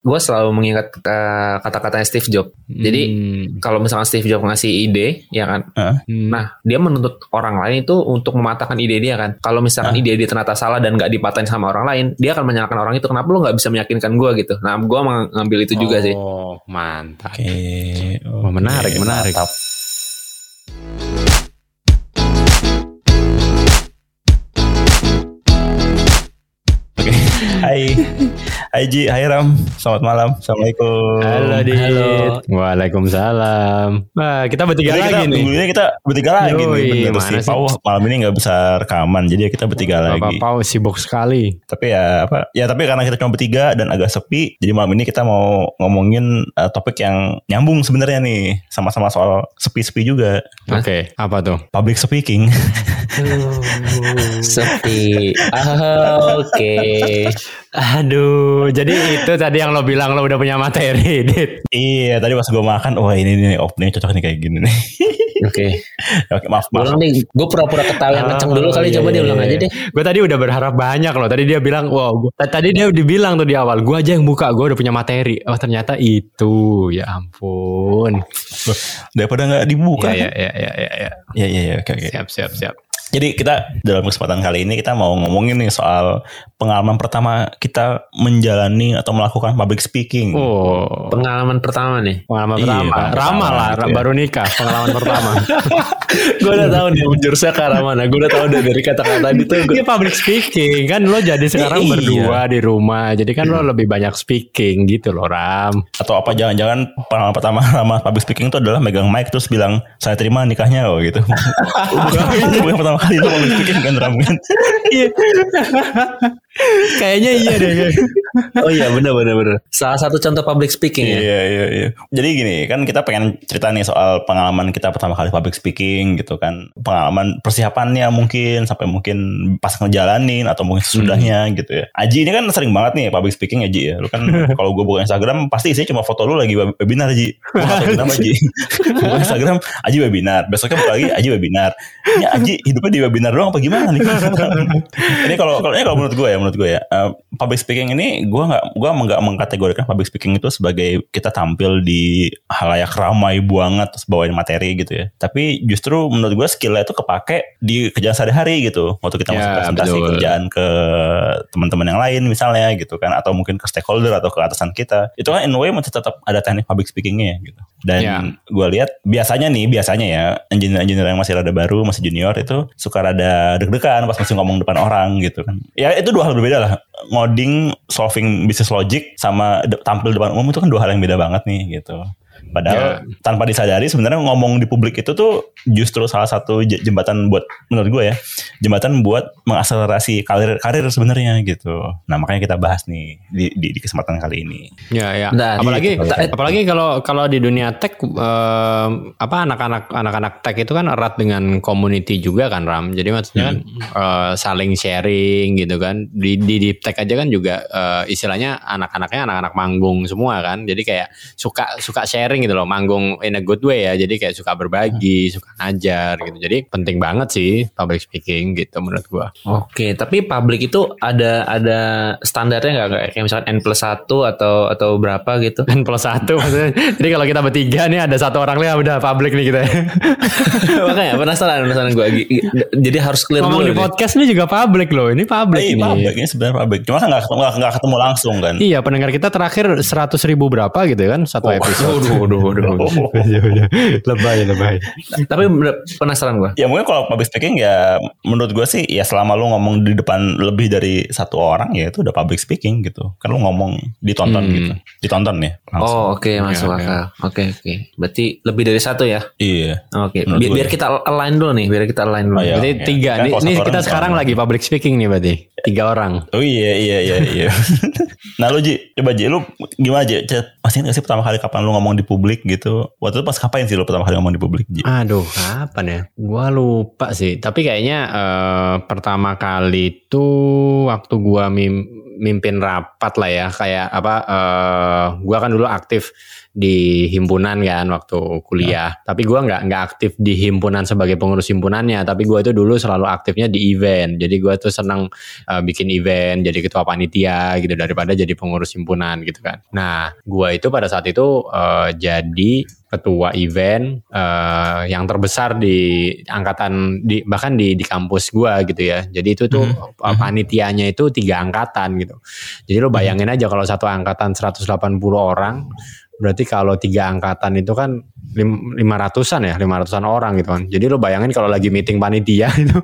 gue selalu mengingat uh, kata-katanya Steve Jobs. Jadi Hmm. kalau misalkan Steve Jobs ngasih ide, ya kan, Hmm. Nah, dia menuntut orang lain itu untuk mematahkan ide dia kan. Kalau misalkan ide dia ternyata salah dan nggak dipatahin sama orang lain, dia akan menyalahkan orang itu. Kenapa lu nggak bisa meyakinkan gue gitu? Nah, gue mengambil itu juga sih. Oh, mantap. Oke. Oh, menarik, menarik. mantap. Hai. Hai Ji, hai Ram. Selamat malam. Assalamualaikum. Halo, Dit. Halo. Waalaikumsalam. Wah, kita bertiga Jadi kita lagi nih. minggunya kita bertiga lagi Yoi, nih. Bener sih? Pau malam ini nggak bisa rekaman, jadi kita bertiga lagi. Bapak sibuk sekali. Tapi ya apa? Ya tapi karena kita cuma bertiga dan agak sepi, jadi malam ini kita mau ngomongin uh, topik yang nyambung sebenarnya nih, sama-sama soal sepi-sepi juga. Oke, apa tuh? Public speaking. Sepi. Ah, Oke. Aduh, jadi itu tadi yang lo bilang lo udah punya materi, Dit. iya, tadi pas gue makan, wah ini nih opening cocok nih kayak gini nih. Oke. Oke, maaf, maaf. Ulang deh. Gue pura-pura ketawa yang kenceng dulu kali. Coba dia ulang aja deh. Gue tadi udah berharap banyak loh. Tadi dia bilang, wow, gua, tadi dia udah bilang tuh di awal, gue aja yang buka, gue udah punya materi. Oh ternyata itu, ya ampun. Daripada nggak dibuka. Ya, ya, ya, ya, ya, ya. Iya, iya, iya, oke, oke. Siap, siap, siap. Jadi kita dalam kesempatan kali ini kita mau ngomongin nih soal pengalaman pertama kita menjalani atau melakukan public speaking. Oh, Pengalaman pertama nih. pengalaman Iya, pertama. pengalaman Rama lah, gitu ya. baru nikah, pengalaman pertama. gue udah tahu nih jurusnya ke arah mana. Gue udah tahu deh dari kata-kata itu. Gua... Public speaking kan lo jadi sekarang Iya. berdua di rumah, jadi kan lo lebih banyak speaking gitu loh Ram. Atau apa jangan-jangan pengalaman pertama sama public speaking itu adalah megang mic terus bilang saya terima nikahnya oh gitu. Bukan bukan pertama kali lo public speaking kan Ram kan. Kayaknya iya deh. Oh iya bener bener bener. Salah satu contoh public speaking ya. Iya iya iya. Jadi gini kan kita pengen cerita nih soal pengalaman kita pertama kali public speaking gitu kan. Pengalaman persiapannya mungkin sampai mungkin pas ngejalanin atau mungkin sesudahnya gitu ya. Aji ini kan sering banget nih public speaking ya Ji ya. Lu kan kalau gue buka Instagram pasti isinya cuma foto lu lagi web- webinar Ji. Gue gak tau kenapa Ji. buka Instagram Aji webinar. Besoknya buka lagi Aji webinar. Ini Aji hidupnya di webinar doang apa gimana nih? ini kalau kalau menurut gue ya menurut gue ya. Eh, public speaking ini gue nggak gue nggak mengkategorikan public speaking itu sebagai kita tampil di halayak ramai banget terus bawain materi gitu ya. Tapi justru menurut gue skillnya itu kepake di kerjaan sehari-hari gitu. Waktu kita Ya, masuk presentasi betul. kerjaan ke teman-teman yang lain misalnya gitu kan atau mungkin ke stakeholder atau ke atasan kita. Itu kan in a way masih tetap ada teknik public speakingnya gitu dan Ya. gue lihat biasanya nih biasanya ya engineer-engineer yang masih rada baru masih junior itu suka rada deg-degan pas masih ngomong depan orang gitu kan. Ya itu dua hal berbeda lah. Ngoding solving business logic sama de- tampil depan umum itu kan dua hal yang beda banget nih gitu padahal tanpa disadari sebenarnya ngomong di publik itu tuh justru salah satu jembatan buat menurut gue ya jembatan buat mengakselerasi karir karir sebenarnya gitu nah makanya kita bahas nih di, di, di kesempatan kali ini Ya ya. Nah, apalagi gitu. apalagi kalau kalau di dunia tech eh, apa anak-anak anak-anak tech itu kan erat dengan community juga kan Ram. Jadi maksudnya kan eh, saling sharing gitu kan. Di di deep tech aja kan juga eh, istilahnya anak-anaknya anak-anak manggung semua kan. Jadi kayak suka suka sharing gitu loh, manggung in a good way ya. Jadi kayak suka berbagi, suka ngajar gitu. Jadi penting banget sih public speaking gitu menurut gua. Oke, tapi public itu ada ada standarnya nggak kayak misalkan n plus satu atau atau berapa gitu? N plus satu maksudnya. Jadi kalau kita bertiga nih ada satu orang nih udah public nih kita. Makanya penasaran penasaran gue. Jadi harus clear Ngomong dulu di nih. podcast ini juga public loh. Ini public Eh, ini. public ini sebenarnya public cuma kan nggak ketemu nggak- ketemu langsung kan Iya pendengar kita terakhir 100 ribu berapa gitu kan satu episode. Waduh, waduh, waduh, waduh. lebay lebay. Tapi penasaran gue. Ya mungkin kalau public speaking ya menurut gue sih ya selama lu ngomong di depan lebih dari satu orang ya itu udah public speaking gitu. Kan lu ngomong ditonton Hmm. gitu. Ditonton ya langsung. Oh oke masuk oke. akal. Oke oke. Berarti lebih dari satu ya? Iya. Oke. Bi- gue biar ya. kita align dulu nih. Biar kita align dulu. Oh, iya. Berarti oke. tiga. Kan nih satu kita sekarang lagi public speaking nih berarti. Tiga orang. Oh iya iya iya iya. nah lu Ji, coba Ji, lu gimana Ji? Masih gak sih pertama kali kapan lu ngomong di publik gitu? Waktu itu pas ngapain sih lu pertama kali ngomong di publik Ji? Aduh, kapan ya? Gua lupa sih. Tapi kayaknya eh, pertama kali itu waktu gua mim mimpin rapat lah ya kayak apa eh gua kan dulu aktif di himpunan kan waktu kuliah. Tapi gua nggak nggak aktif di himpunan sebagai pengurus himpunannya. Tapi gua itu dulu selalu aktifnya di event. Jadi gua tuh senang eh, bikin event jadi ketua panitia gitu daripada jadi pengurus himpunan gitu kan. Nah gua itu pada saat itu eh, jadi ketua event eh, yang terbesar di angkatan di bahkan di di kampus gua gitu ya. Jadi itu tuh eh, panitianya itu tiga angkatan gitu. Jadi lo bayangin aja kalau satu angkatan 180 orang berarti kalau tiga angkatan itu kan lima ratusan ya, lima ratusan orang gitu kan. Jadi lo bayangin kalau lagi meeting panitia itu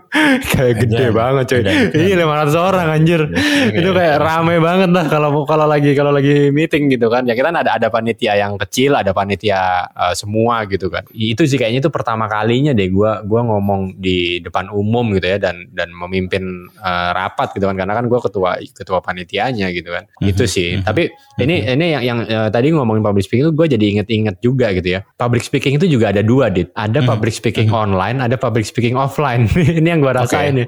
kayak gede Edan, banget edan. Iya lima ratus orang anjir. itu kayak rame banget lah kalau kalau lagi kalau lagi meeting gitu kan. Ya kita ada ada panitia yang kecil, ada panitia eh, semua gitu kan. Itu sih kayaknya itu pertama kalinya deh gua gua ngomong di depan umum gitu ya dan dan memimpin eh, rapat gitu kan karena kan gua ketua ketua panitianya gitu kan. Itu sih. Tapi ini ini yang yang eh, tadi ngomongin public speaking itu gue jadi inget-inget juga gitu ya. Public speaking itu juga ada dua, Dit. Ada public speaking online, ada public speaking offline. ini yang gue rasain nih.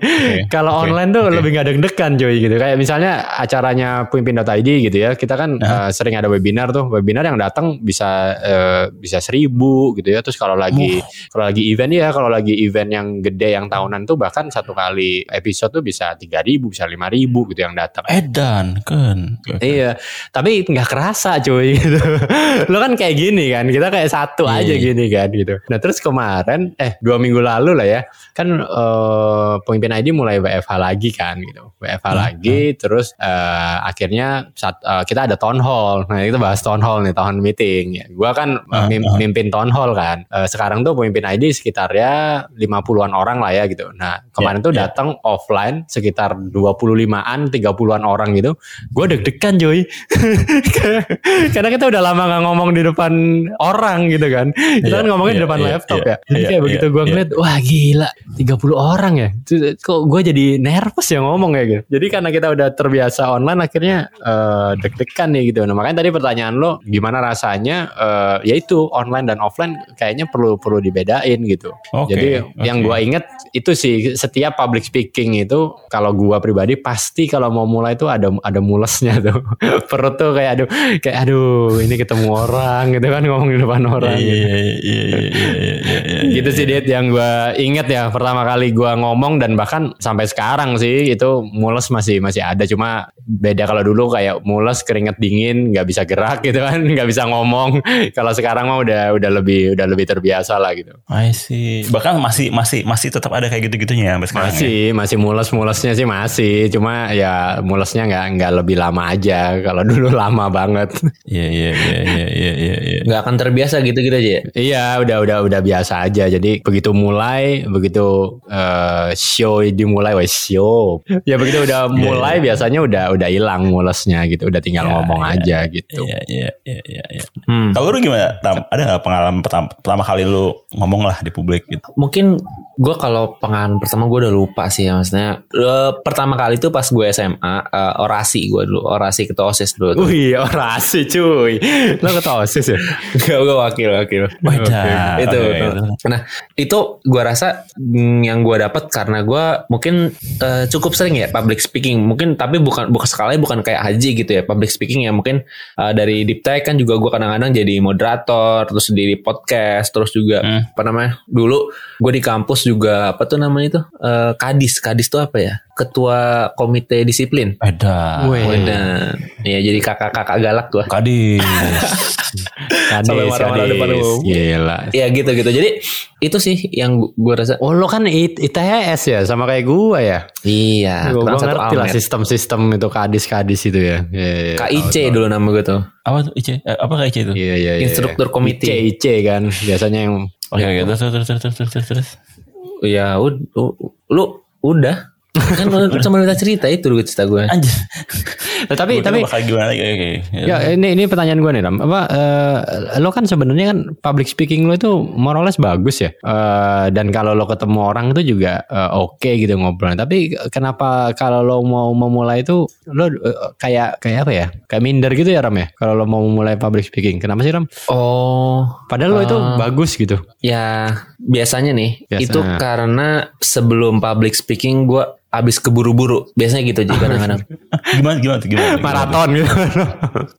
Kalau Oke. online tuh Oke. lebih gak deg-degan cuy gitu. Kayak misalnya acaranya pemimpin.id gitu ya. Kita kan eh, sering ada webinar tuh. Webinar yang datang bisa eh, bisa seribu gitu ya. Terus kalau lagi kalau lagi event ya, kalau lagi event yang gede yang tahunan tuh bahkan satu kali episode tuh bisa 3000 bisa 5000 gitu yang datang. Edan kan. Iya, tapi nggak kerasa cuy gitu. Lo kan kayak gini kan, kita kayak satu Iya, aja iya. gini kan gitu. Nah terus kemarin, eh dua minggu lalu lah ya, kan eh, pemimpin ID mulai WFH lagi kan gitu. WFH Hmm, lagi, terus eh, akhirnya saat, eh, kita ada town hall. Nah kita bahas town hall nih, town meeting. Ya, gua kan Hmm, mim- hmm. mimpin town hall kan. Eh, sekarang tuh pemimpin ID sekitar ya 50-an orang lah ya gitu. Nah kemarin Ya, tuh ya. datang offline sekitar 25-an, 30-an orang gitu. Gue deg-degan cuy. Karena kita udah lama gak ngomong di depan orang gitu kan. Kita Iya, kan ngomongin di iya, depan iya, laptop iya, ya. Jadi iya, kayak begitu iya, gue iya. ngeliat, wah gila 30 orang ya. Terus Kok gue jadi nervous ya ngomong ya gitu. Jadi karena kita udah terbiasa online akhirnya eh, deg-degan nih gitu. Nah makanya tadi pertanyaan lo gimana rasanya eh, ya itu online dan offline kayaknya perlu perlu dibedain gitu. Oke, Jadi oke. yang gua inget itu sih setiap public speaking itu kalau gua pribadi pasti kalau mau mulai itu ada ada mulesnya tuh. Perut tuh kayak aduh kayak aduh ini ketemu orang gitu kan ngomong di depan orang. Iya, gitu. Iya, iya, iya, iya, iya, iya, iya, Gitu sih Dit yang gua inget ya pertama kali gua ngomong dan bahkan sampai sekarang sih itu mules masih masih ada cuma beda kalau dulu kayak mules keringet dingin nggak bisa gerak gitu kan nggak bisa ngomong kalau sekarang mah udah udah lebih udah lebih terbiasa lah gitu I see. Bahkan masih masih masih tetap ada kayak gitu-gitunya sampai sekarang. ya? masih masih mules mulesnya sih masih cuma ya mulesnya nggak nggak lebih lama aja kalau dulu lama banget Iya iya iya iya iya iya. iya. nggak akan terbiasa gitu-gitu aja ya. Iya, udah udah udah biasa aja. Jadi begitu mulai, begitu eh, show dimulai, wes show. Ya begitu udah mulai biasanya udah udah hilang mulesnya gitu. Udah tinggal Ya, ngomong ya. aja gitu. Iya iya iya iya. iya. Hmm. Kalau lu gimana? Tam? Ada nggak pengalaman pertama, pertama kali lu ngomong lah di publik gitu? Mungkin gue kalau pengalaman pertama gue udah lupa sih ya maksudnya. Eh, pertama kali itu pas gue SMA eh, orasi gue dulu orasi ketua osis dulu. tuh. Wih, orasi cuy. Lo ketua OSIS ya? Gak gue wakil wakil. Wadah. itu. Oke. Nah itu gue rasa yang gue dapat karena gue mungkin eh, cukup sering ya public speaking. Mungkin tapi bukan bukan skalanya bukan kayak haji gitu ya public speaking ya mungkin eh, dari deep tech kan juga gue kadang-kadang jadi moderator terus di podcast terus juga Hmm. apa namanya dulu gue di kampus juga apa tuh namanya itu Eh, kadis kadis tuh apa ya ketua komite disiplin. Ada. Wadah. Ya jadi kakak-kakak galak tuh. Kadis. Kadis, Sampai marah-marah kadis. depan umum. Gila. Ya gitu gitu. Jadi itu sih yang gue rasa. Oh lo kan I- ITS ya sama kayak gua ya. Iya. Gue ngerti lah sistem-sistem itu kadis-kadis itu ya. Iya, iya. KIC dulu nama gue tuh. Apa tuh IC? Eh, apa KIC itu? Iya iya iya. Instruktur komite. IC IC kan biasanya yang Oke oke terus terus terus terus terus terus. Ya lu udah. kan minta cerita itu cerita gue. Anjir. Nah, tapi Gua tapi bakal gimana lagi? Oke. oke. ya ini ini pertanyaan gue nih Ram. Apa eh, lo kan sebenarnya kan public speaking lo itu more or less bagus ya. Eh, dan kalau lo ketemu orang itu juga eh, oke gitu ngobrol. Tapi kenapa kalau lo mau memulai itu lo eh, kayak kayak apa ya? Kayak minder gitu ya Ram ya. Kalau lo mau memulai public speaking. Kenapa sih Ram? Oh, Padahal lo itu bagus gitu. ya biasanya nih Biasa. itu karena sebelum public speaking gue abis keburu-buru. Biasanya gitu jadi kadang-kadang. gimana gimana tuh, gimana? tuh, gimana tuh? Maraton gitu.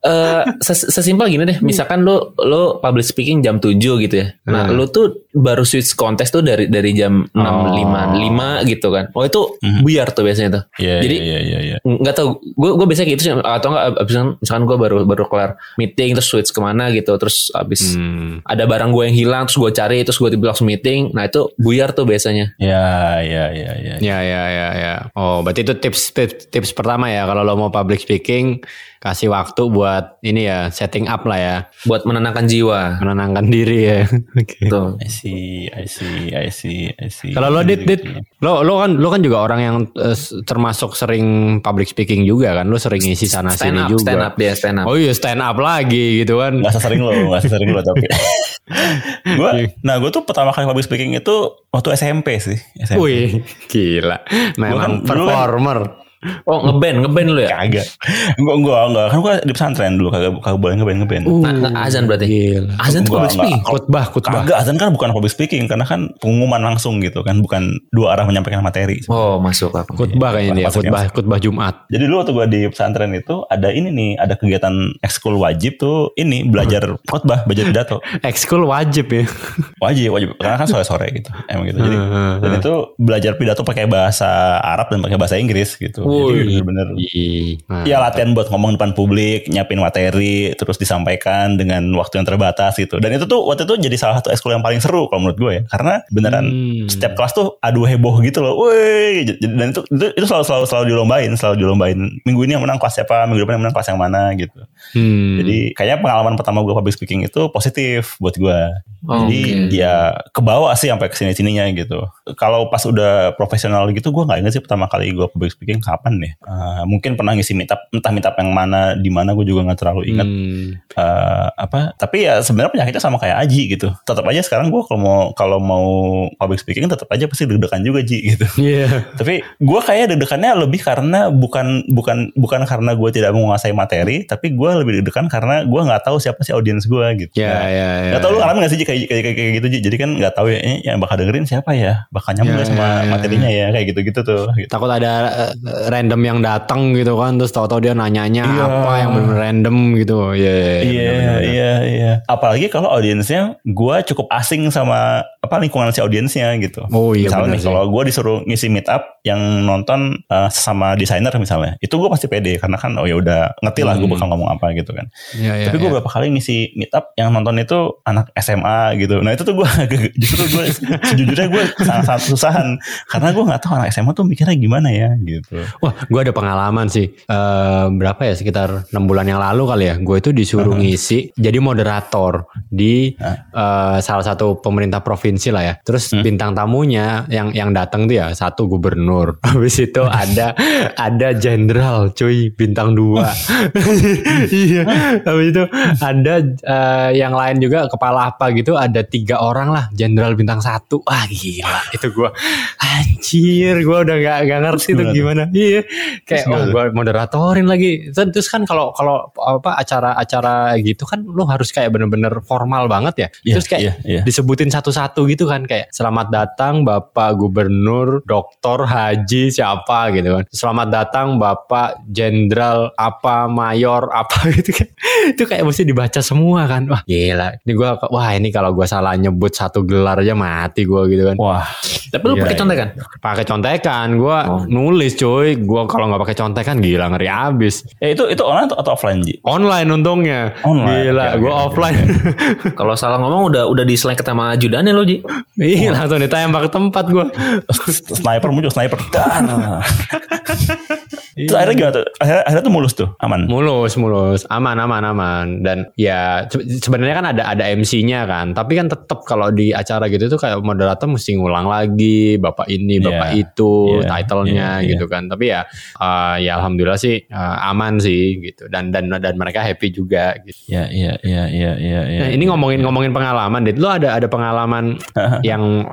Eh ses- sesimpel gini deh, misalkan lu lu public speaking jam 7 gitu ya. Nah, Hmm. lu tuh baru switch kontes tuh dari dari jam 6.55 gitu kan. Oh, itu buyar tuh biasanya tuh. Iya, Jadi iya, iya, iya. nggak tahu gue gue biasanya gitu sih atau enggak abis misalkan gue baru baru kelar meeting terus switch ke mana gitu terus abis Hmm. ada barang gue yang hilang terus gue cari terus gue tiba langsung meeting nah itu buyar tuh biasanya Ya, ya, ya, ya. Ya ya ya ya. Oh, berarti itu tips tips, tips pertama ya kalau lo mau public speaking kasih waktu buat ini ya setting up lah ya, buat menenangkan jiwa menenangkan diri ya. Oke. tuh I see, I see, I see, I see. Kalau lo dit dit, lo lo kan lo kan juga orang yang eh, termasuk sering public speaking juga kan, lo sering ngisi sana stand sini up juga. stand up dia stand up Oh iya stand up lagi gitu kan. Gak sesering lo, gak sesering lo tapi. gua, nah gue tuh pertama kali public speaking itu waktu SMP sih. SMP. Wih, gila. Memang kan dulu kan- performer. Oh ngeband ngeband lu ya Kagak. Enggak, enggak, enggak. Kan gue di pesantren dulu kagak kagak boleh ngeband ngeband. nah, nah, azan berarti Gila. azan tuh public speaking. Khotbah, khotbah. Kagak, azan kan bukan public speaking karena kan pengumuman langsung gitu kan, bukan dua arah menyampaikan materi. oh masuk apa Khotbah kayaknya dia, khotbah khotbah Jumat. Jadi dulu waktu gue di pesantren itu ada ini nih, ada kegiatan ekskul wajib tuh ini belajar khotbah, belajar pidato. Ekskul wajib ya. Wajib, wajib. Karena kan sore-sore gitu. Emang gitu. Jadi dan itu belajar pidato pakai bahasa Arab dan pakai bahasa Inggris gitu. Wih. Jadi bener-bener Ih, nah. Ya latihan buat ngomong depan publik, nyiapin materi, terus disampaikan dengan waktu yang terbatas gitu. Dan itu tuh waktu itu jadi salah satu ekskul yang paling seru kalau menurut gue ya, karena beneran Hmm. setiap kelas tuh adu heboh gitu loh, woi. Dan itu, itu itu selalu selalu selalu dilombain, selalu dilombain. Minggu ini yang menang kelas siapa, minggu depan yang menang kelas yang mana gitu. Hmm. Jadi kayaknya pengalaman pertama gue public speaking itu positif buat gue. Oh, Jadi oke. ya kebawa sih sampai ke sini sininya gitu. Kalau pas udah profesional gitu, gue nggak inget sih pertama kali gue public speaking kapan nih. Eh, mungkin pernah ngisi meetup, entah meetup yang mana, di mana gue juga nggak terlalu ingat. Hmm. Eh, apa? Tapi ya sebenarnya penyakitnya sama kayak Aji gitu. Tetap aja sekarang gue kalau mau kalau mau public speaking tetap aja pasti deg-degan juga Ji gitu. Iya. Tapi gue kayak deg-degannya lebih karena bukan bukan bukan karena gue tidak menguasai materi, tapi gue lebih deg-degan karena gue nggak tahu siapa sih audiens gue gitu. Ya, ya, ya. Gak tau lu ngalamin gak sih Ji, kayak, kayak, kayak, kayak gitu Ji? Jadi kan gak tahu ya eh, yang bakal dengerin siapa ya Bakal nyambung Ya, gak sama ya, ya, materinya ya Kayak gitu-gitu tuh gitu. Takut ada random yang datang gitu kan, terus tahu-tahu dia nanyanya Iya. apa yang benar random gitu. Iya, Iya benar-benar. iya iya Apalagi kalau audiensnya Gue cukup asing sama Apa lingkungan si audiensnya gitu Oh iya Misalnya nih kalau gue disuruh ngisi meet up Yang nonton eh, sama desainer misalnya Itu gue pasti pede Karena kan oh ya udah ngerti lah gue Hmm. bakal ngomong apa gitu kan Iya, iya, Tapi gue iya. beberapa kali ngisi meet up Yang nonton itu anak SMA gitu Nah itu tuh gue Justru gue Sejujurnya gue sangat-sangat susahan Karena gue gak tahu anak SMA tuh mikirnya gimana ya gitu Wah, gue ada pengalaman sih. Eh, berapa ya? Sekitar enam bulan yang lalu kali ya. Gue itu disuruh ngisi jadi moderator di eh, salah satu pemerintah provinsi lah ya. Terus bintang tamunya yang yang datang tuh ya satu gubernur. Habis itu ada ada jenderal, cuy, bintang dua. iya. Habis itu ada eh, yang lain juga kepala apa gitu. Ada tiga orang lah, jenderal bintang satu. Wah gila, itu gue anjir, gue udah gak, gak ngerti tuh gimana. Iya, kayak oh, gue moderatorin lagi. Terus kan kalau kalau apa acara-acara gitu kan lu harus kayak bener-bener formal banget ya. Iya, Terus kayak iya, iya. disebutin satu-satu gitu kan kayak selamat datang Bapak Gubernur, Doktor Haji siapa gitu kan. Selamat datang Bapak Jenderal apa Mayor apa gitu kan. Itu kayak mesti dibaca semua kan. Wah, gila. Ini gua wah ini kalau gua salah nyebut satu gelar aja mati gua gitu kan. Wah tapi lu Iya, pakai iya. contekan Pakai contekan, gua Oh. nulis cuy. Gua kalau nggak pakai contekan gila ngeri abis. Ya itu itu online atau, atau offline Ji? Online untungnya. Online, Gila, oke, gua oke, offline. kalau salah ngomong udah udah diselengket sama ajudannya lo Ji Iya, langsung ditembak ke tempat gua. sniper muncul sniper dan itu akhirnya gimana tuh akhirnya, akhirnya tuh mulus tuh aman Mulus, mulus, aman, aman, aman. Dan ya se- sebenarnya kan ada ada MC-nya kan, tapi kan tetap kalau di acara gitu tuh kayak moderator mesti ngulang lagi, bapak ini, bapak Iya, itu, iya, titlenya iya, gitu kan. Tapi ya, eh, ya alhamdulillah sih eh, aman sih gitu. Dan dan dan mereka happy juga. Gitu. ya iya iya iya iya iya Nah, ini ngomongin ngomongin pengalaman, Dit. Lo ada ada pengalaman yang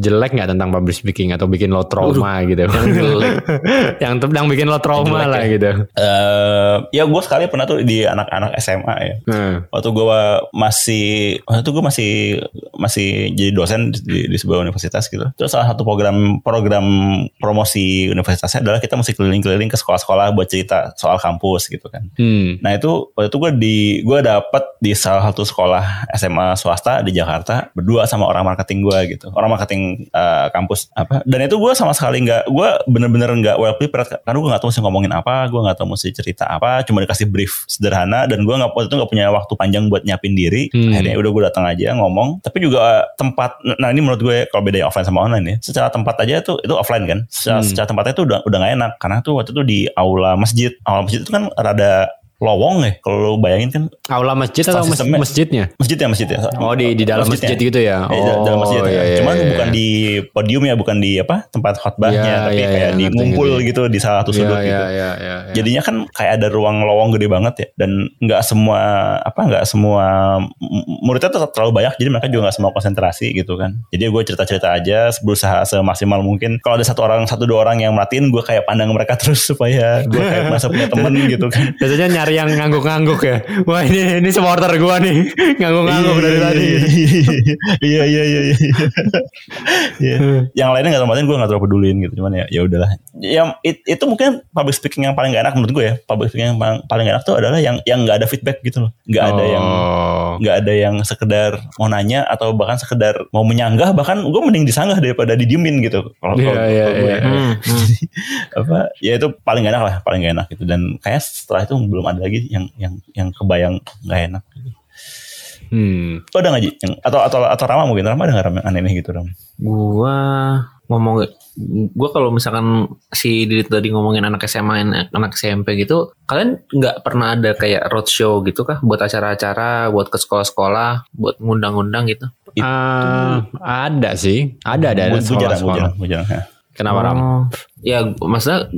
jelek nggak tentang public speaking atau bikin lo trauma gitu. Yang jelek. yang yang bikin lo trauma lah gitu. Eh, ya gue sekali pernah tuh di anak-anak SMA ya. Hmm. Waktu gue masih waktu itu gue masih masih jadi dosen di, di sebuah universitas gitu. Terus salah satu program program promosi universitasnya adalah kita mesti keliling-keliling ke sekolah-sekolah buat cerita soal kampus gitu kan. Hmm. Nah itu waktu itu gue di gue dapet di salah satu sekolah SMA swasta di Jakarta berdua sama orang marketing gue gitu, orang marketing eh, kampus apa. Dan itu gue sama sekali nggak, gue bener-bener nggak well prepared karena gue nggak tahu mesti ngomongin apa, gue nggak tahu mesti cerita apa, cuma dikasih brief sederhana dan gue nggak waktu itu nggak punya waktu panjang buat nyiapin diri. Hmm. Akhirnya udah gue datang aja ngomong. Tapi juga tempat, nah ini menurut gue kalau beda offline sama online ya, secara tempat aja tuh itu offline kan. Secara, Hmm. secara tempatnya tuh udah udah nggak enak karena tuh waktu itu di aula masjid. Aula masjid itu kan rada lowong ya kalau lo bayangin kan Aula masjid atau mas- masjidnya? masjid ya masjid ya Oh di di dalam masjid gitu ya? Ya, di dalam masjid Oh, ya. iya, iya, Cuman iya, bukan iya. di podium ya, bukan di apa tempat khotbahnya, Iya, tapi iya, kayak iya, di ngumpul ngerti. gitu di salah satu Iya, sudut iya, gitu. iya, iya, iya. Jadinya kan kayak ada ruang lowong gede banget ya, dan nggak semua apa nggak semua muridnya tuh terlalu banyak, jadi mereka juga nggak semua konsentrasi gitu kan. Jadi gue cerita-cerita aja, berusaha semaksimal mungkin. Kalau ada satu orang, satu dua orang yang merhatiin, gue kayak pandang mereka terus supaya gue kayak merasa punya temen gitu kan. Biasanya nyari yang ngangguk-ngangguk ya. Wah ini ini supporter gua nih ngangguk-ngangguk dari tadi. Iya iya iya iya. Iya. Yang lainnya nggak terlalu gue nggak terlalu pedulin gitu. Cuman ya ya udahlah. Yang it- itu mungkin public speaking yang paling gak enak menurut gue ya. Public speaking yang paling, paling gak enak tuh adalah yang yang nggak ada feedback gitu loh. Nggak ada yang Oh. nggak ada yang sekedar mau nanya atau bahkan sekedar mau menyanggah bahkan gue mending disanggah daripada didiemin gitu. Kalau Iya, kalau- iya, kalau gue iya. ya. Hmm, hmm. Jadi, apa ya itu paling gak enak lah paling gak enak gitu dan kayak setelah itu belum ada lagi yang yang yang kebayang nggak enak. Hmm. Lo ada nggak Ji? Yang, atau atau atau Rama mungkin Rama ada nggak Rama yang aneh gitu Ram? Gua ngomong gua kalau misalkan si Didit tadi ngomongin anak SMA anak, SMP gitu kalian nggak pernah ada kayak roadshow gitu kah buat acara-acara buat ke sekolah-sekolah buat ngundang-ngundang gitu Ah, ada sih. Ada ada, ada Gue jarang, gue sekolah-sekolah. gue. Kenapa Ram? Ya maksudnya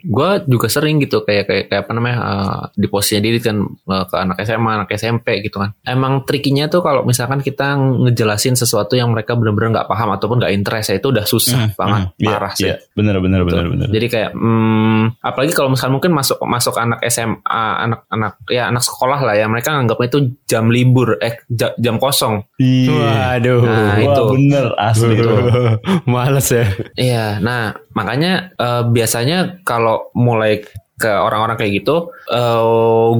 gue juga sering gitu kayak kayak kayak apa namanya eh, di posisinya diri kan eh, ke anak SMA anak SMP gitu kan emang trikinya tuh kalau misalkan kita ngejelasin sesuatu yang mereka benar-benar nggak paham ataupun nggak interest ya itu udah susah Hmm, banget hmm, iya, parah sih Iya, bener bener Gitu. bener bener. Jadi kayak hmm, apalagi kalau misalnya mungkin masuk masuk anak SMA, anak-anak ya anak sekolah lah ya mereka nganggapnya itu jam libur eh ja- jam kosong. Iya. Waduh. Nah, Wah, itu. bener asli itu. Males ya. Iya, nah makanya eh, biasanya kalau mulai ke orang-orang kayak gitu, eh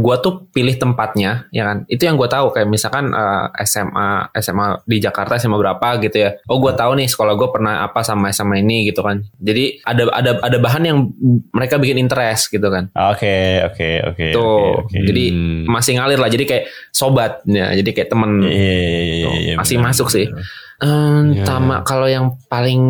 gua tuh pilih tempatnya, ya kan? Itu yang gua tahu kayak misalkan eh, SMA SMA di Jakarta SMA berapa gitu ya. Oh, gua tahu nih sekolah gua pernah apa sama SMA ini gitu kan. Jadi ada ada ada bahan yang mereka bikin interest gitu kan. Oke oke oke. Tuh, oke, oke. jadi Hmm. masih ngalir lah. Jadi kayak sobat, ya. Jadi kayak temen. Iya, iya, Tuh, iya, masih bener, masuk sih. bener. Ehm, Ya, sama kalau yang paling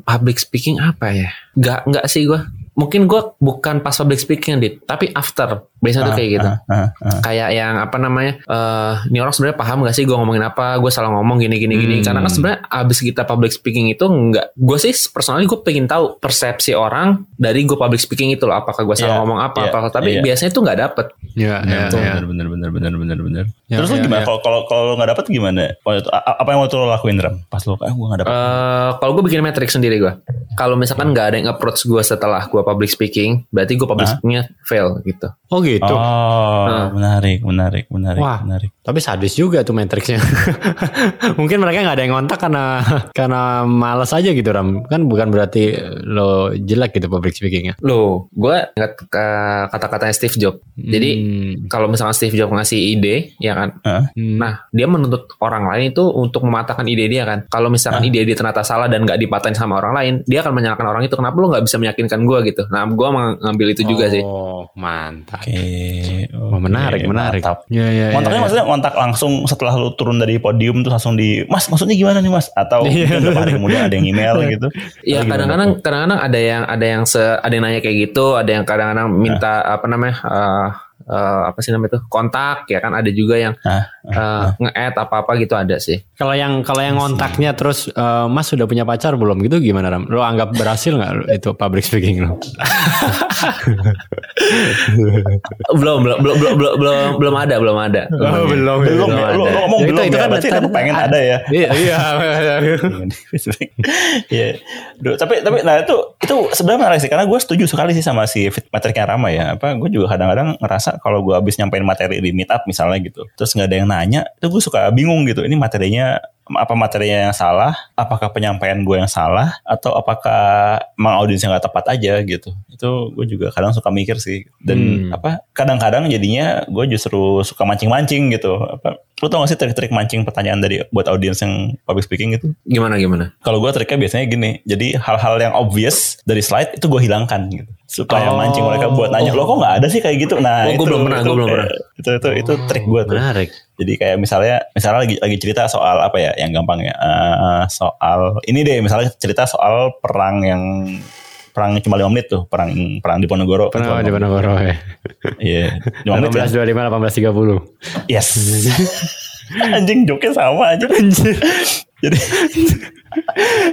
public speaking apa ya? Gak nggak sih gua. Mungkin gua bukan pas public speaking dit, tapi after. Biasanya tuh kayak gitu. Ah, ah, ah. Kayak yang apa namanya? eh ini orang sebenarnya paham gak sih gue ngomongin apa? Gue salah ngomong gini gini gini. Hmm. Karena kan sebenarnya abis kita public speaking itu nggak. Gue sih personally gue pengen tahu persepsi orang dari gue public speaking itu loh. Apakah gue salah Iya, ngomong apa? iya, apa? Tapi iya. biasanya tuh nggak dapet. Ya, ya, Bener, ya. bener, bener, bener, bener, bener. Ya, Terus lu ya, gimana? ya. Kalau kalau kalau lu nggak dapet gimana? Apa yang waktu lo lakuin Ram? Pas lo, ah gue nggak dapet. Eh, kalau gue bikin metrik sendiri gue. Kalau misalkan nggak ada yang approach gue setelah gue public speaking, berarti gue public speakingnya fail gitu. Oh gitu. oh, Nah. menarik, menarik, menarik, Wah. menarik. Tapi sadis juga tuh Matrixnya. Mungkin mereka nggak ada yang ngontak karena karena malas aja gitu Ram. Kan bukan berarti lo jelek gitu public speakingnya. Loh, gue ingat kata-katanya Steve Jobs. Jadi Hmm. kalau misalkan Steve Jobs ngasih ide, ya kan. Hmm. Nah, dia menuntut orang lain itu untuk mematahkan ide dia kan. Kalau misalkan ide dia ternyata salah dan nggak dipatahin sama orang lain, dia akan menyalahkan orang itu. Kenapa lu nggak bisa meyakinkan gue gitu? Nah, gue mengambil itu juga sih. Oh, mantap. Oke. Wah, menarik, menarik. mantap. Ya, ya, ya, Kontaknya ya. maksudnya kontak langsung setelah lu turun dari podium tuh langsung di Mas maksudnya gimana nih Mas atau Iya. mungkin beberapa hari kemudian ada yang email gitu Iya kadang-kadang kadang-kadang ada yang ada yang se ada yang nanya kayak gitu, ada yang kadang-kadang minta apa namanya eh, eh, apa sih namanya itu kontak ya kan ada juga yang Hah? Uh, nge-add apa-apa gitu ada sih. Kalau yang kalau yang ngontaknya terus uh, Mas sudah punya pacar belum gitu gimana Ram? Lo anggap berhasil nggak itu public speaking lo? belum, belum, belum, belum, belum, belum, belum ada, belum ada. Oh, belum, belum, belum ya. Lo, lo ngomong Ya, itu- belum itu ya, kan berarti kamu pengen ada ya. Iya, iya. Iya. Duh, tapi tapi nah itu itu sebenarnya menarik sih karena gue setuju sekali sih sama si fit- materinya Rama ya. Apa gue juga kadang-kadang ngerasa kalau gue habis nyampein materi di meet up misalnya gitu, terus nggak ada yang nanya, itu gue suka bingung gitu. Ini materinya apa materinya yang salah? Apakah penyampaian gue yang salah? Atau apakah emang audiensnya nggak tepat aja gitu? Itu gue juga kadang suka mikir sih. Dan Hmm. apa kadang-kadang jadinya gue justru suka mancing-mancing gitu. Apa, lu tau gak sih trik-trik mancing pertanyaan dari buat audiens yang public speaking gitu? Gimana gimana? Kalau gue triknya biasanya gini, jadi hal-hal yang obvious dari slide itu gue hilangkan gitu, supaya Oh. mancing mereka buat nanya, lo kok nggak ada sih kayak gitu? Nah, Oh, gua itu, belum pernah, itu gua belum pernah. Itu itu itu trik gue tuh. Menarik. Jadi kayak misalnya, misalnya lagi lagi cerita soal apa ya, yang gampang ya, eh, soal ini deh, misalnya cerita soal perang yang perang cuma 5 menit tuh, perang perang di Ponorogo. Pernah di Ponorogo ya. Iya, 5 menit. ya? 1825 1830. Yes. Anjing joknya sama aja. jadi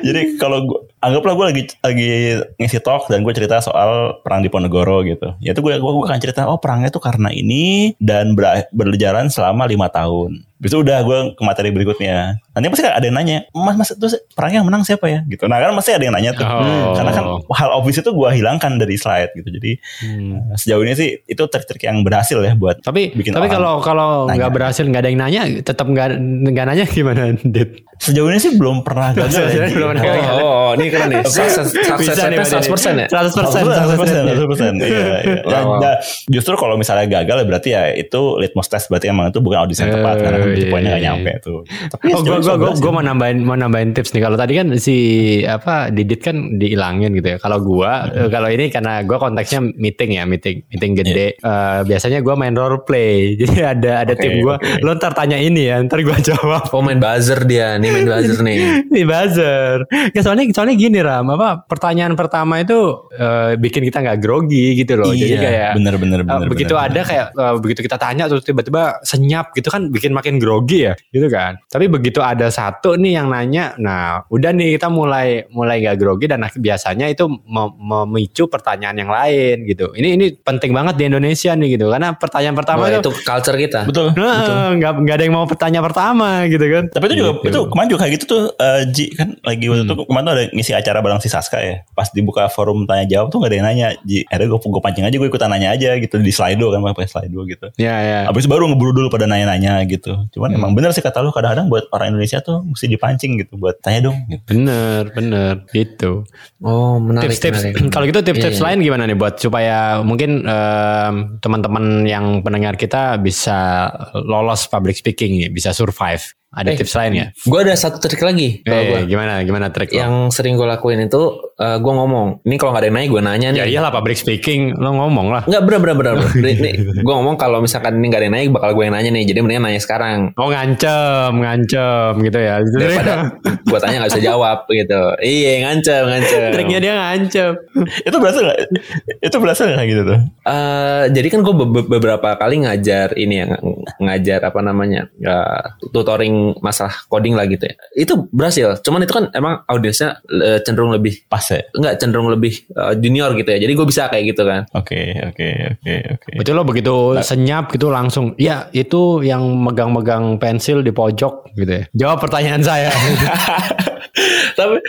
jadi kalau gua anggaplah gue lagi lagi ngisi talk dan gue cerita soal perang di Ponorogo gitu ya itu gue gue akan cerita oh perangnya itu karena ini dan ber- berjalan selama lima tahun Bisa udah gue ke materi berikutnya nanti pasti ada yang nanya mas mas itu perangnya yang menang siapa ya gitu nah kan pasti ada yang nanya tuh Oh. karena kan hal obvious itu gue hilangkan dari slide gitu jadi Hmm. sejauh ini sih itu trik-trik yang berhasil ya buat Tapi bikin tapi orang kalau kalau nggak berhasil nggak ada yang nanya, tetap nggak nggak nanya gimana, Dit? sejauh ini sih belum pernah gagal ya. Belum pernah gagal. Oh, oh, ini keren nih. Sukses, sukses Bisa nih, rate 100% ya? 100 persen, 100 persen, 100 persen. Iya, iya. Wow. Nah, justru kalau misalnya gagal ya berarti ya itu litmus test berarti emang itu bukan audisi yang tepat Eh, karena iya, poinnya nggak iya, nyampe tuh. Tapi Oh, gue gue gue mau nambahin mau nambahin tips nih. Kalau tadi kan si apa Didit kan dihilangin gitu ya. Kalau gue eh, kalau ini karena gue konteksnya meeting ya meeting meeting gede. Eh, biasanya gue main role play. Jadi ada ada Oke, tim gue. oke. Lo ntar tanya ini ya. Ntar gue jawab. Oh main buzzer dia, nih main buzzer nih. Ini buzzer. Ya soalnya soalnya gini Ram. Apa pertanyaan pertama itu eh, bikin kita nggak grogi gitu loh. Jadi Iya, kayak bener bener Uh, bener. begitu bener, ada kayak uh, begitu kita tanya terus tiba-tiba senyap gitu kan bikin makin grogi ya gitu kan tapi begitu ada satu nih yang nanya nah udah nih kita mulai mulai gak grogi dan biasanya itu mem- memicu pertanyaan yang lain gitu ini ini penting banget di Indonesia nih gitu karena pertanyaan pertama Oh, itu itu culture kita. Betul. nah, nggak nggak ada yang mau pertanyaan pertama gitu kan Tapi itu juga Gitu. itu kemarin juga kayak gitu tuh eh, Ji kan lagi waktu itu kemarin tuh ada ngisi acara bareng si Saska ya. Pas dibuka forum tanya jawab tuh gak ada yang nanya Ji. Akhirnya gue gue pancing aja gue ikutan nanya aja gitu di Slido kan pakai Slido gitu. ya ya Abis baru ngeburu dulu pada nanya-nanya gitu. Cuman Hmm. emang bener sih kata lu kadang-kadang buat orang Indonesia tuh mesti dipancing gitu buat tanya dong. Gitu. bener bener gitu Oh menarik. tips-tips menarik. kalau gitu tips-tips Iya, iya. lain gimana nih buat supaya mungkin em, teman-teman yang pendengar kita bisa lolos public speaking nih bisa survive ada Eh, tips lain ya Gue ada satu trik lagi kalau Eh, gue. gimana gimana trik lo? Yang sering gue lakuin itu, uh, gue ngomong. Ini kalau nggak ada yang nanya, gue nanya nih. ya iyalah public speaking lo ngomong lah Enggak bener bener bener. bener. Gue ngomong kalau misalkan ini nggak ada yang nanya, bakal gue yang nanya nih. Jadi mendingan nanya sekarang. oh ngancem ngancem gitu ya Daripada gue tanya nggak bisa jawab gitu. Iya ngancem ngancem. triknya dia ngancem itu berhasil gak? itu berhasil gak kayak gitu tuh? Eh, jadi kan gue beberapa kali ngajar ini ya ng- ngajar apa namanya eh, tutoring masalah coding lah gitu ya. Itu berhasil. Cuman itu kan emang audiensnya eh, cenderung lebih Pas ya? enggak cenderung lebih eh, junior gitu ya. Jadi gue bisa kayak gitu kan. Oke oke oke oke. Betul lo begitu senyap gitu langsung ya itu yang megang-megang pensil di pojok gitu ya jawab pertanyaan saya tapi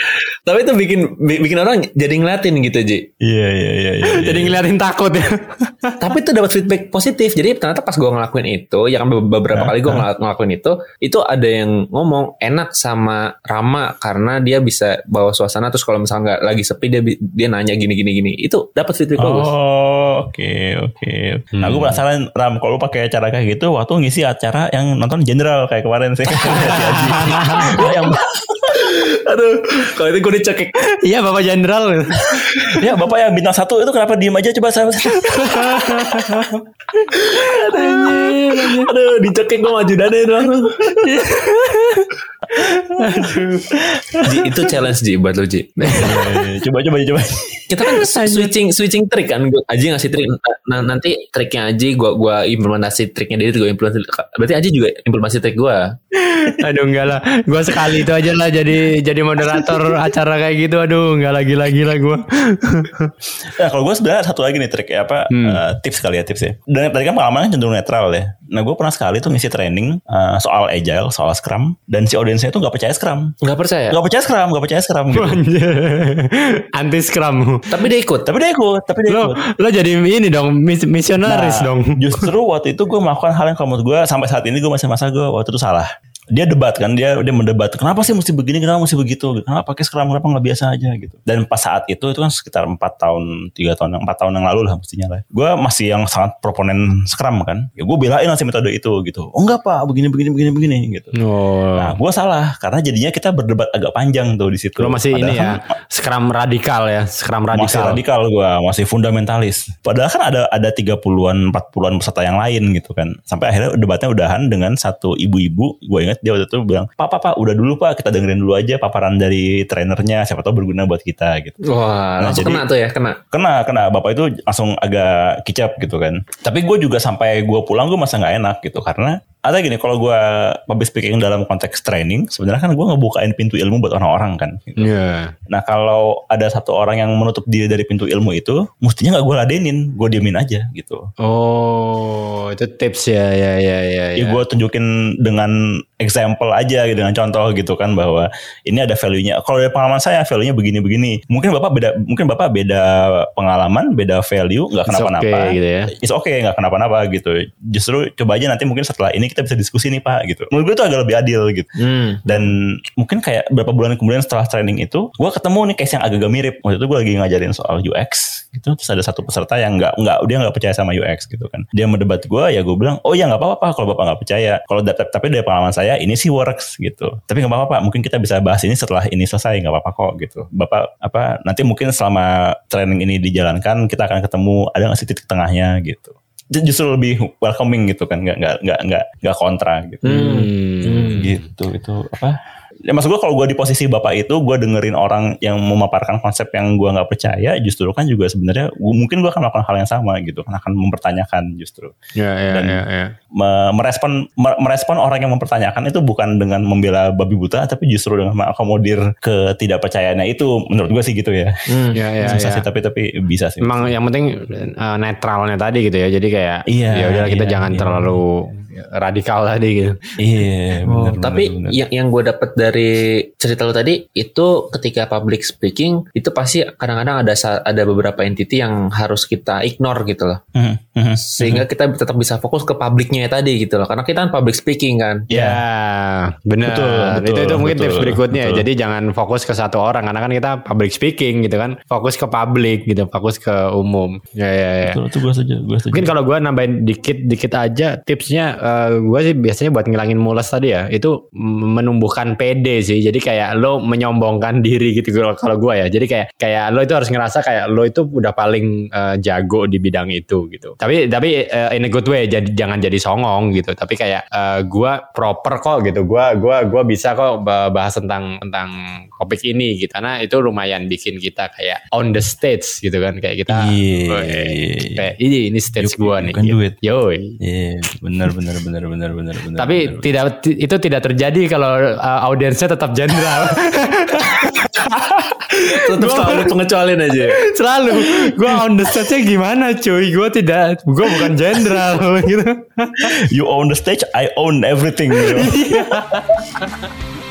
tapi itu bikin bi- bikin orang jadi ngeliatin gitu Ji. Iya iya iya iya. jadi ngeliatin takut ya tapi itu dapat feedback positif. Jadi ternyata pas gue ngelakuin itu, ya kan be- beberapa kali gue ngelakuin itu, itu ada yang ngomong enak sama Rama karena dia bisa bawa suasana. Terus kalau misalnya nggak lagi sepi dia dia nanya gini gini gini. Itu dapat feedback bagus. Oh, oke oke. Nah, gue penasaran Ram kalau lu pakai cara kayak gitu waktu ngisi acara yang nonton general kayak kemarin sih. Lu yang Aduh, kalau itu gue dicekik. Iya Bapak Jenderal. ya bapak yang bintang satu itu kenapa diem aja coba saya Aduh, dicekik gue maju dana itu langsung. Ji, itu challenge Ji buat lu Ji. coba coba coba Kita kan switching switching trik kan. Gua- Aji ngasih trik. Nah, nanti triknya Aji gua gua implementasi triknya dia juga implementasi. Berarti Aji juga implementasi trik gua. Aduh enggak lah. Gue sekali itu aja lah jadi jadi moderator acara kayak gitu. Aduh enggak lagi lagi lah gue. Nah kalau gue sebenarnya satu lagi nih trik ya apa eh, tips kali ya tips ya. Dan tadi kan pengalaman cenderung netral ya. Nah gue pernah sekali tuh ngisi training eh, soal agile, soal scrum, dan si audiensnya tuh nggak percaya scrum, Nggak percaya. nggak percaya scrum, nggak percaya scrum. Gitu. Anti scrum. Tapi dia ikut. tapi dia ikut, tapi dia Lo ikut. lo jadi ini dong mis- misionaris Nah, dong. Justru waktu itu gue melakukan hal yang kalau menurut gue sampai saat ini gue masih masa gue waktu itu salah. Dia debat kan, dia dia mendebat. Kenapa sih mesti begini, kenapa mesti begitu? Kenapa pakai scrum, kenapa nggak biasa aja gitu. Dan pas saat itu itu kan sekitar 4 tahun, 3 tahun, 4 tahun yang lalu lah mestinya lah. Gue masih yang sangat proponen scrum kan. Ya gue belain lah si metode itu gitu. Oh enggak pak, begini, begini, begini, begini gitu. Oh. Nah, gue salah karena jadinya kita berdebat agak panjang tuh di situ. Lo masih ini Padahal ya, kan scrum radikal ya, scrum masih radikal. radikal gue masih fundamentalis padahal kan ada ada 30-an 40-an peserta yang lain gitu kan sampai akhirnya debatnya udahan dengan satu ibu-ibu gue ingat dia waktu itu bilang pak pak pak udah dulu pak kita dengerin dulu aja paparan dari trainernya siapa tahu berguna buat kita gitu Wah, Nah, langsung jadi- kena tuh ya, kena. kena kena bapak itu langsung agak kicap gitu kan tapi gue juga sampai gue pulang gue masa nggak enak gitu karena ada gini kalau gue public speaking dalam konteks training sebenarnya kan gue ngebukain pintu ilmu buat orang-orang kan Iya. Nah kalau ada satu orang yang menutup diri dari pintu ilmu itu, mestinya nggak gue ladenin, gue diemin aja gitu. Oh, itu tips ya, ya, ya, ya. Ya, gue tunjukin dengan example aja, gitu, dengan contoh gitu kan bahwa ini ada value-nya. Kalau dari pengalaman saya value-nya begini-begini. Mungkin bapak beda, mungkin bapak beda pengalaman, beda value, nggak It's kenapa-napa. okay gitu ya. It's okay, nggak kenapa-napa gitu. Justru coba aja nanti mungkin setelah ini kita bisa diskusi nih pak gitu. Menurut gue itu agak lebih adil gitu. Hmm. Dan mungkin kayak beberapa bulan kemudian setelah training itu, gue ketemu nih case yang agak-agak mirip. Waktu itu gue lagi ngajarin soal UX gitu. Terus ada satu peserta yang nggak nggak dia nggak percaya sama UX gitu kan. Dia mendebat gue, ya gue bilang, oh ya nggak apa-apa kalau bapak nggak percaya. Kalau tapi dari pengalaman saya ini sih works gitu. Tapi nggak apa-apa, mungkin kita bisa bahas ini setelah ini selesai nggak apa-apa kok gitu. Bapak apa nanti mungkin selama training ini dijalankan kita akan ketemu ada nggak sih titik tengahnya gitu. Justru lebih welcoming gitu kan, nggak nggak nggak nggak nggak kontra gitu Hmm. gitu itu apa ya maksud gue kalau gue di posisi bapak itu gue dengerin orang yang memaparkan konsep yang gue nggak percaya justru kan juga sebenarnya mungkin gue akan melakukan hal yang sama gitu kan akan mempertanyakan justru Ya, ya, Dan- ya, ya. Me- merespon me- merespon orang yang mempertanyakan itu bukan dengan membela babi buta tapi justru dengan mengakomodir ketidakpercayaannya itu menurut gue sih gitu ya Hmm. Ya, ya, susah ya. sih tapi tapi bisa sih Emang yang penting uh, netralnya tadi gitu ya. Jadi kayak Iya, ya udah kita iya, jangan iya. terlalu radikal tadi gitu. iya Oh, bener, tapi bener, bener. yang yang gue dapat dari cerita lo tadi itu ketika public speaking itu pasti kadang-kadang ada ada beberapa entity yang harus kita ignore gitu loh Mhm, mhm. sehingga kita tetap bisa fokus ke publiknya tadi gitu loh karena kita kan public speaking kan Iya. Ya, benar. Betul, betul, itu itu mungkin betul, tips berikutnya. betul. Jadi jangan fokus ke satu orang karena kan kita public speaking gitu kan. Fokus ke publik gitu, fokus ke umum. Ya ya ya. Betul, itu gue setuju gue setuju Mungkin kalau gue nambahin dikit-dikit aja tipsnya gue sih biasanya buat ngilangin mules tadi ya itu menumbuhkan PD sih. Jadi kayak lo menyombongkan diri gitu kalau- gue ya. Jadi kayak kayak lo itu harus ngerasa kayak lo itu udah paling eh, jago di bidang itu gitu. Tapi tapi eh, in a good way jadi jangan jadi songong gitu. Tapi kayak gue proper kok gitu. Gue gua gua bisa kok ba- bahas tentang tentang topik ini gitu. Karena itu lumayan bikin kita kayak on the stage gitu kan. Kayak kita Iya, "Woi, iya, iya. kayak ini ini stage you nih. Yoi. Iya, benar benar benar benar benar benar. Tapi benar. tidak ti- itu tidak terjadi kalau uh, audiensnya tetap jenderal. tetap selalu pengecualian aja Selalu gua on the stage-nya gimana cuy? Gua tidak gua bukan jenderal gitu. you own the stage, I own everything. gitu.